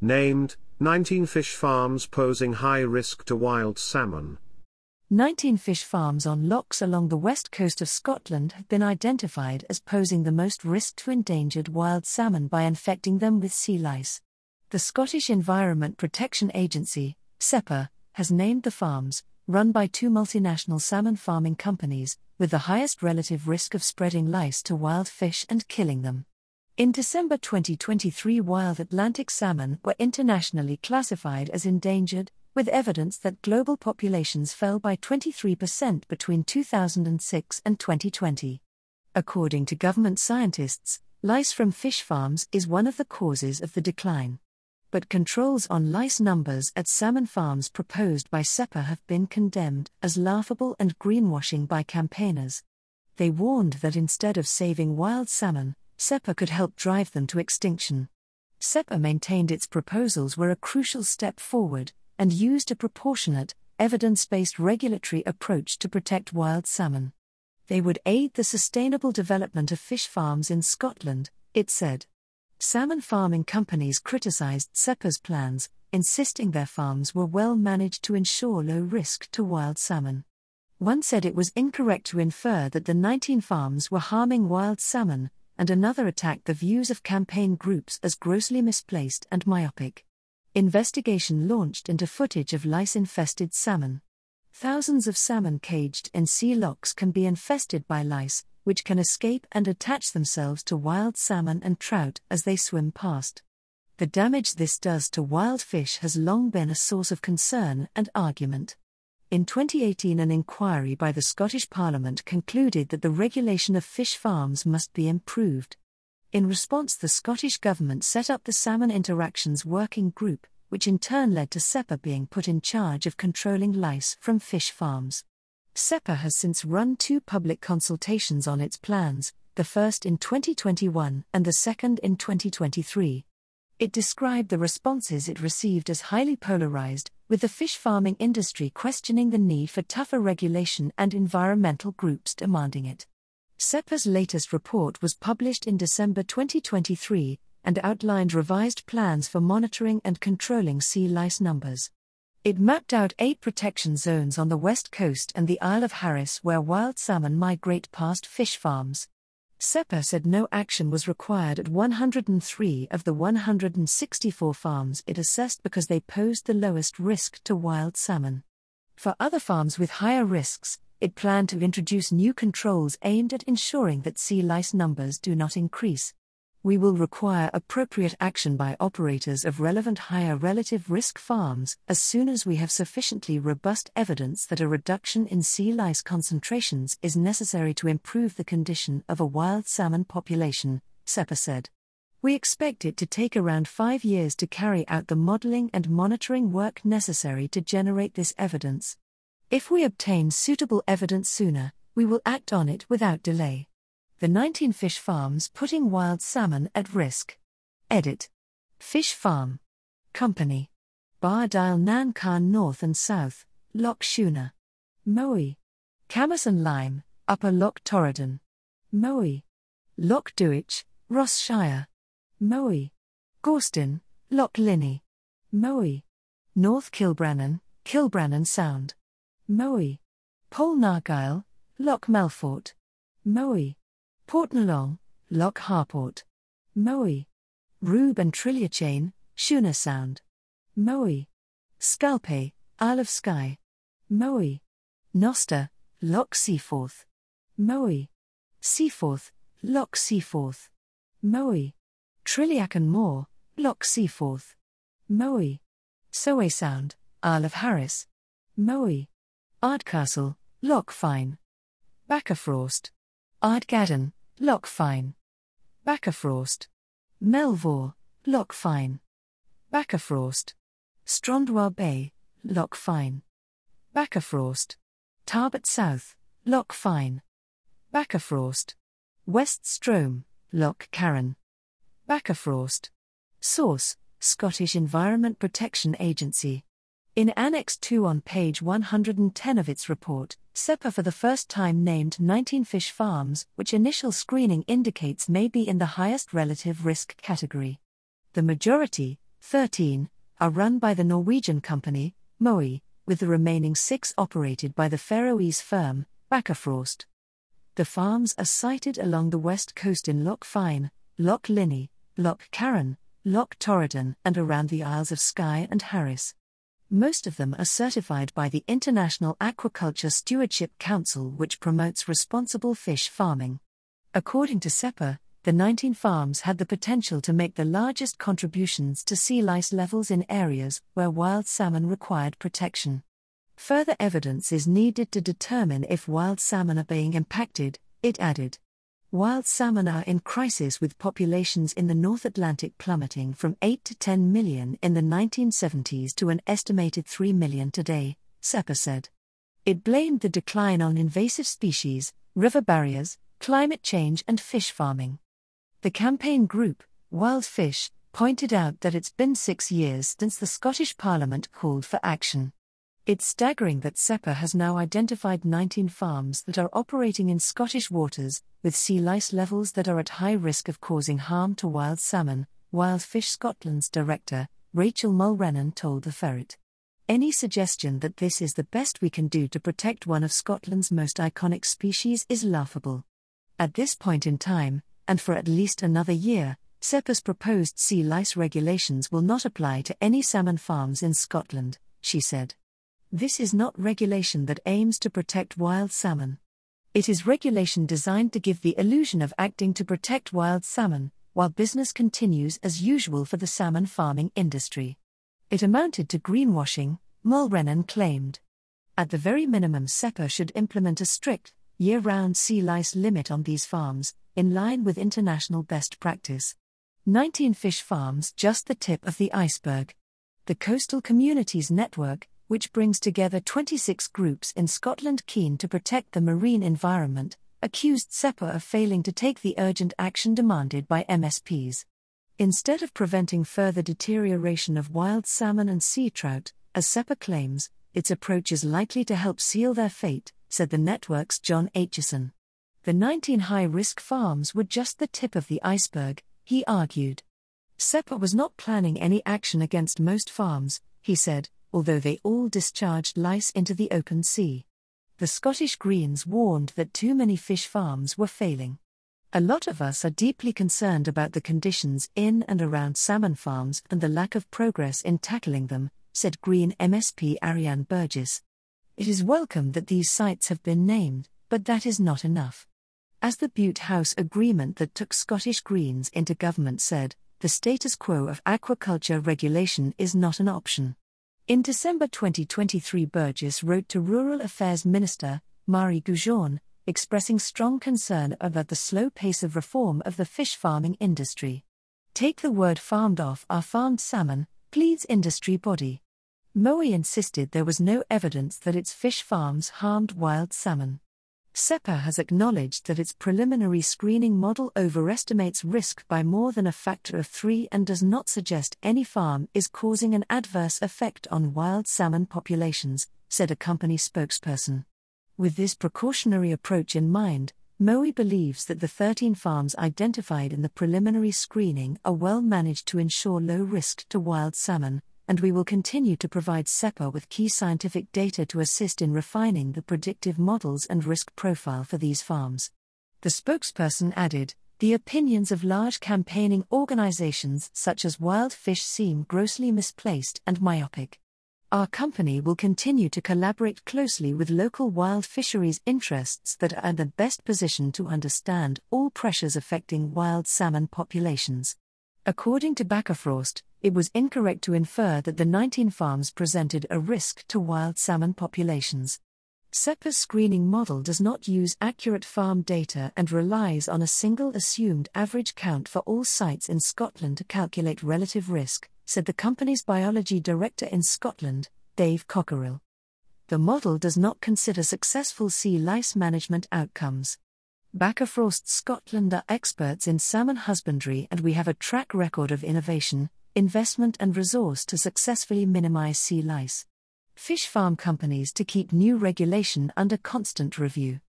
Named 19 fish farms posing high risk to wild salmon. 19 fish farms on lochs along the west coast of Scotland have been identified as posing the most risk to endangered wild salmon by infecting them with sea lice. The Scottish Environment Protection Agency, SEPA, has named the farms, run by two multinational salmon farming companies, with the highest relative risk of spreading lice to wild fish and killing them. In December 2023, wild Atlantic salmon were internationally classified as endangered, with evidence that global populations fell by 23% between 2006 and 2020. According to government scientists, lice from fish farms is one of the causes of the decline. But controls on lice numbers at salmon farms proposed by SEPA have been condemned as laughable and greenwashing by campaigners. They warned that instead of saving wild salmon, SEPA could help drive them to extinction. SEPA maintained its proposals were a crucial step forward and used a proportionate, evidence based regulatory approach to protect wild salmon. They would aid the sustainable development of fish farms in Scotland, it said. Salmon farming companies criticized SEPA's plans, insisting their farms were well managed to ensure low risk to wild salmon. One said it was incorrect to infer that the 19 farms were harming wild salmon, and another attacked the views of campaign groups as grossly misplaced and myopic. Investigation launched into footage of lice infested salmon. Thousands of salmon caged in sea lochs can be infested by lice, which can escape and attach themselves to wild salmon and trout as they swim past. The damage this does to wild fish has long been a source of concern and argument. In 2018, an inquiry by the Scottish Parliament concluded that the regulation of fish farms must be improved. In response, the Scottish Government set up the Salmon Interactions Working Group, which in turn led to SEPA being put in charge of controlling lice from fish farms. SEPA has since run two public consultations on its plans, the first in 2021 and the second in 2023. It described the responses it received as highly polarized, with the fish farming industry questioning the need for tougher regulation and environmental groups demanding it. SEPA's latest report was published in December 2023 and outlined revised plans for monitoring and controlling sea lice numbers. It mapped out eight protection zones on the west coast and the Isle of Harris where wild salmon migrate past fish farms. SEPA said no action was required at 103 of the 164 farms it assessed because they posed the lowest risk to wild salmon. For other farms with higher risks, it planned to introduce new controls aimed at ensuring that sea lice numbers do not increase we will require appropriate action by operators of relevant higher relative risk farms as soon as we have sufficiently robust evidence that a reduction in sea lice concentrations is necessary to improve the condition of a wild salmon population, SEPA said. We expect it to take around five years to carry out the modeling and monitoring work necessary to generate this evidence. If we obtain suitable evidence sooner, we will act on it without delay the 19 fish farms putting wild salmon at risk. Edit. Fish Farm. Company. Bardile Nan Khan North and South, Loch Shuna. Mowi. Camerson Lime, Upper Loch Torridon. Mowi. Loch Duich, Ross Shire. Mowi. Gorsten, Loch Linnhe. Mowi. North Kilbrannan, Kilbrannan Sound. Mowi. Polnargyle, Loch Melfort. Mowi. Portnalong, Loch Harport. Mowi. Rube and Chain, Shuna Sound. Mowi. Scalpay, Isle of Skye. Mowi. Noster, Loch Seaforth. Mowi. Seaforth, Loch Seaforth. Mowi. Trilleachan Mor, Loch Seaforth. Mowi. Solway Sound, Isle of Harris. Mowi. Ardcastle, Loch Fyne. Bakkafrost. Ardgadden, Loch Fyne. Bakkafrost. Melvor, Loch Fyne. Bakkafrost. Strondoir Bay, Loch Fyne. Bakkafrost. Tarbert South, Loch Fyne. Bakkafrost. West Strome, Loch Carron. Bakkafrost. Source Scottish Environment Protection Agency. In Annex 2 on page 110 of its report, SEPA for the first time named 19 fish farms, which initial screening indicates may be in the highest relative risk category. The majority, 13, are run by the Norwegian company, Mowi, with the remaining six operated by the Faroese firm, Bakkafrost. The farms are sited along the west coast in Loch Fyne, Loch Linnhe, Loch Carron, Loch Torridon, and around the Isles of Skye and Harris. Most of them are certified by the International Aquaculture Stewardship Council, which promotes responsible fish farming. According to SEPA, the 19 farms had the potential to make the largest contributions to sea lice levels in areas where wild salmon required protection. Further evidence is needed to determine if wild salmon are being impacted, it added. Wild salmon are in crisis with populations in the North Atlantic plummeting from 8 to 10 million in the 1970s to an estimated 3 million today, SEPA said. It blamed the decline on invasive species, river barriers, climate change, and fish farming. The campaign group, Wild Fish, pointed out that it's been six years since the Scottish Parliament called for action. It's staggering that SEPA has now identified 19 farms that are operating in Scottish waters, with sea lice levels that are at high risk of causing harm to wild salmon, Wild Fish Scotland's director, Rachel Mulrennan told the Ferret. Any suggestion that this is the best we can do to protect one of Scotland's most iconic species is laughable. At this point in time, and for at least another year, SEPA's proposed sea lice regulations will not apply to any salmon farms in Scotland, she said. This is not regulation that aims to protect wild salmon. It is regulation designed to give the illusion of acting to protect wild salmon, while business continues as usual for the salmon farming industry. It amounted to greenwashing, Mulrennan claimed. At the very minimum, SEPA should implement a strict, year round sea lice limit on these farms, in line with international best practice. 19 fish farms, just the tip of the iceberg. The Coastal Communities Network, which brings together 26 groups in Scotland keen to protect the marine environment, accused SEPA of failing to take the urgent action demanded by MSPs. Instead of preventing further deterioration of wild salmon and sea trout, as SEPA claims, its approach is likely to help seal their fate, said the network's John Aitchison. The 19 high risk farms were just the tip of the iceberg, he argued. SEPA was not planning any action against most farms, he said, although they all discharged lice into the open sea. The Scottish Greens warned that too many fish farms were failing. A lot of us are deeply concerned about the conditions in and around salmon farms and the lack of progress in tackling them, said Green MSP Ariane Burgess. It is welcome that these sites have been named, but that is not enough. As the Bute House agreement that took Scottish Greens into government said, the status quo of aquaculture regulation is not an option. In December 2023, Burgess wrote to Rural Affairs Minister, Mairi Gougeon, expressing strong concern about the slow pace of reform of the fish farming industry. Take the word farmed off our farmed salmon, pleads industry body. Mowi insisted there was no evidence that its fish farms harmed wild salmon. SEPA has acknowledged that its preliminary screening model overestimates risk by more than a factor of three and does not suggest any farm is causing an adverse effect on wild salmon populations, said a company spokesperson. With this precautionary approach in mind, Mowi believes that the 13 farms identified in the preliminary screening are well managed to ensure low risk to wild salmon, and we will continue to provide SEPA with key scientific data to assist in refining the predictive models and risk profile for these farms. The spokesperson added, the opinions of large campaigning organizations such as Wild Fish seem grossly misplaced and myopic. Our company will continue to collaborate closely with local wild fisheries interests that are in the best position to understand all pressures affecting wild salmon populations. According to Bakkafrost, it was incorrect to infer that the 19 farms presented a risk to wild salmon populations. SEPA's screening model does not use accurate farm data and relies on a single assumed average count for all sites in Scotland to calculate relative risk, said the company's biology director in Scotland, Dave Cockerill. The model does not consider successful sea lice management outcomes. Bakkafrost Scotland are experts in salmon husbandry and we have a track record of innovation, investment and resource to successfully minimize sea lice. Fish farm companies to keep new regulation under constant review.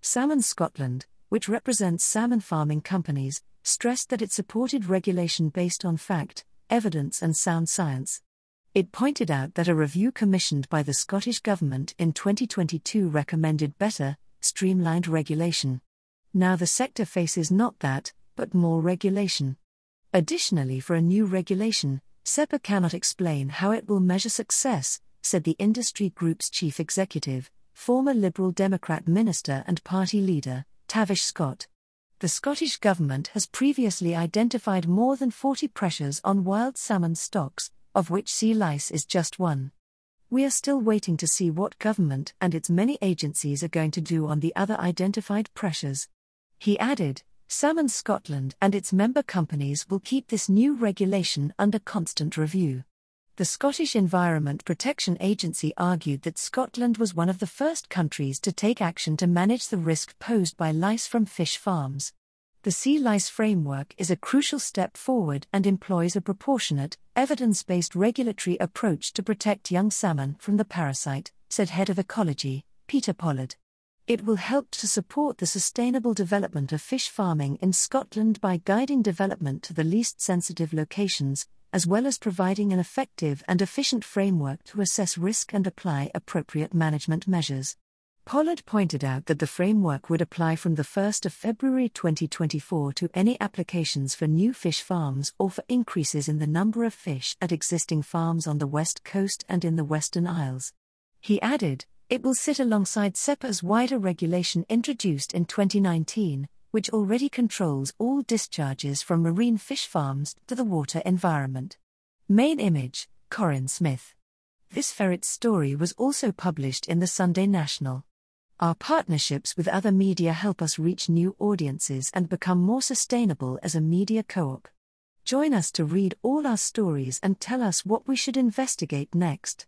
Salmon Scotland, which represents salmon farming companies, stressed that it supported regulation based on fact, evidence, and sound science. It pointed out that a review commissioned by the Scottish Government in 2022 recommended better, streamlined regulation. Now the sector faces not that, but more regulation. Additionally, for a new regulation, SEPA cannot explain how it will measure success, said the industry group's chief executive, former Liberal Democrat minister and party leader, Tavish Scott. The Scottish Government has previously identified more than 40 pressures on wild salmon stocks, of which sea lice is just one. We are still waiting to see what government and its many agencies are going to do on the other identified pressures. He added, Salmon Scotland and its member companies will keep this new regulation under constant review. The Scottish Environment Protection Agency argued that Scotland was one of the first countries to take action to manage the risk posed by lice from fish farms. The Sea Lice Framework is a crucial step forward and employs a proportionate, evidence based regulatory approach to protect young salmon from the parasite, said Head of Ecology, Peter Pollard. It will help to support the sustainable development of fish farming in Scotland by guiding development to the least sensitive locations, as well as providing an effective and efficient framework to assess risk and apply appropriate management measures. Pollard pointed out that the framework would apply from the 1st of February 2024 to any applications for new fish farms or for increases in the number of fish at existing farms on the west coast and in the Western Isles. He added, it will sit alongside SEPA's wider regulation introduced in 2019, which already controls all discharges from marine fish farms to the water environment. Main image Corin Smith. This ferret's story was also published in the Sunday National. Our partnerships with other media help us reach new audiences and become more sustainable as a media co op. Join us to read all our stories and tell us what we should investigate next.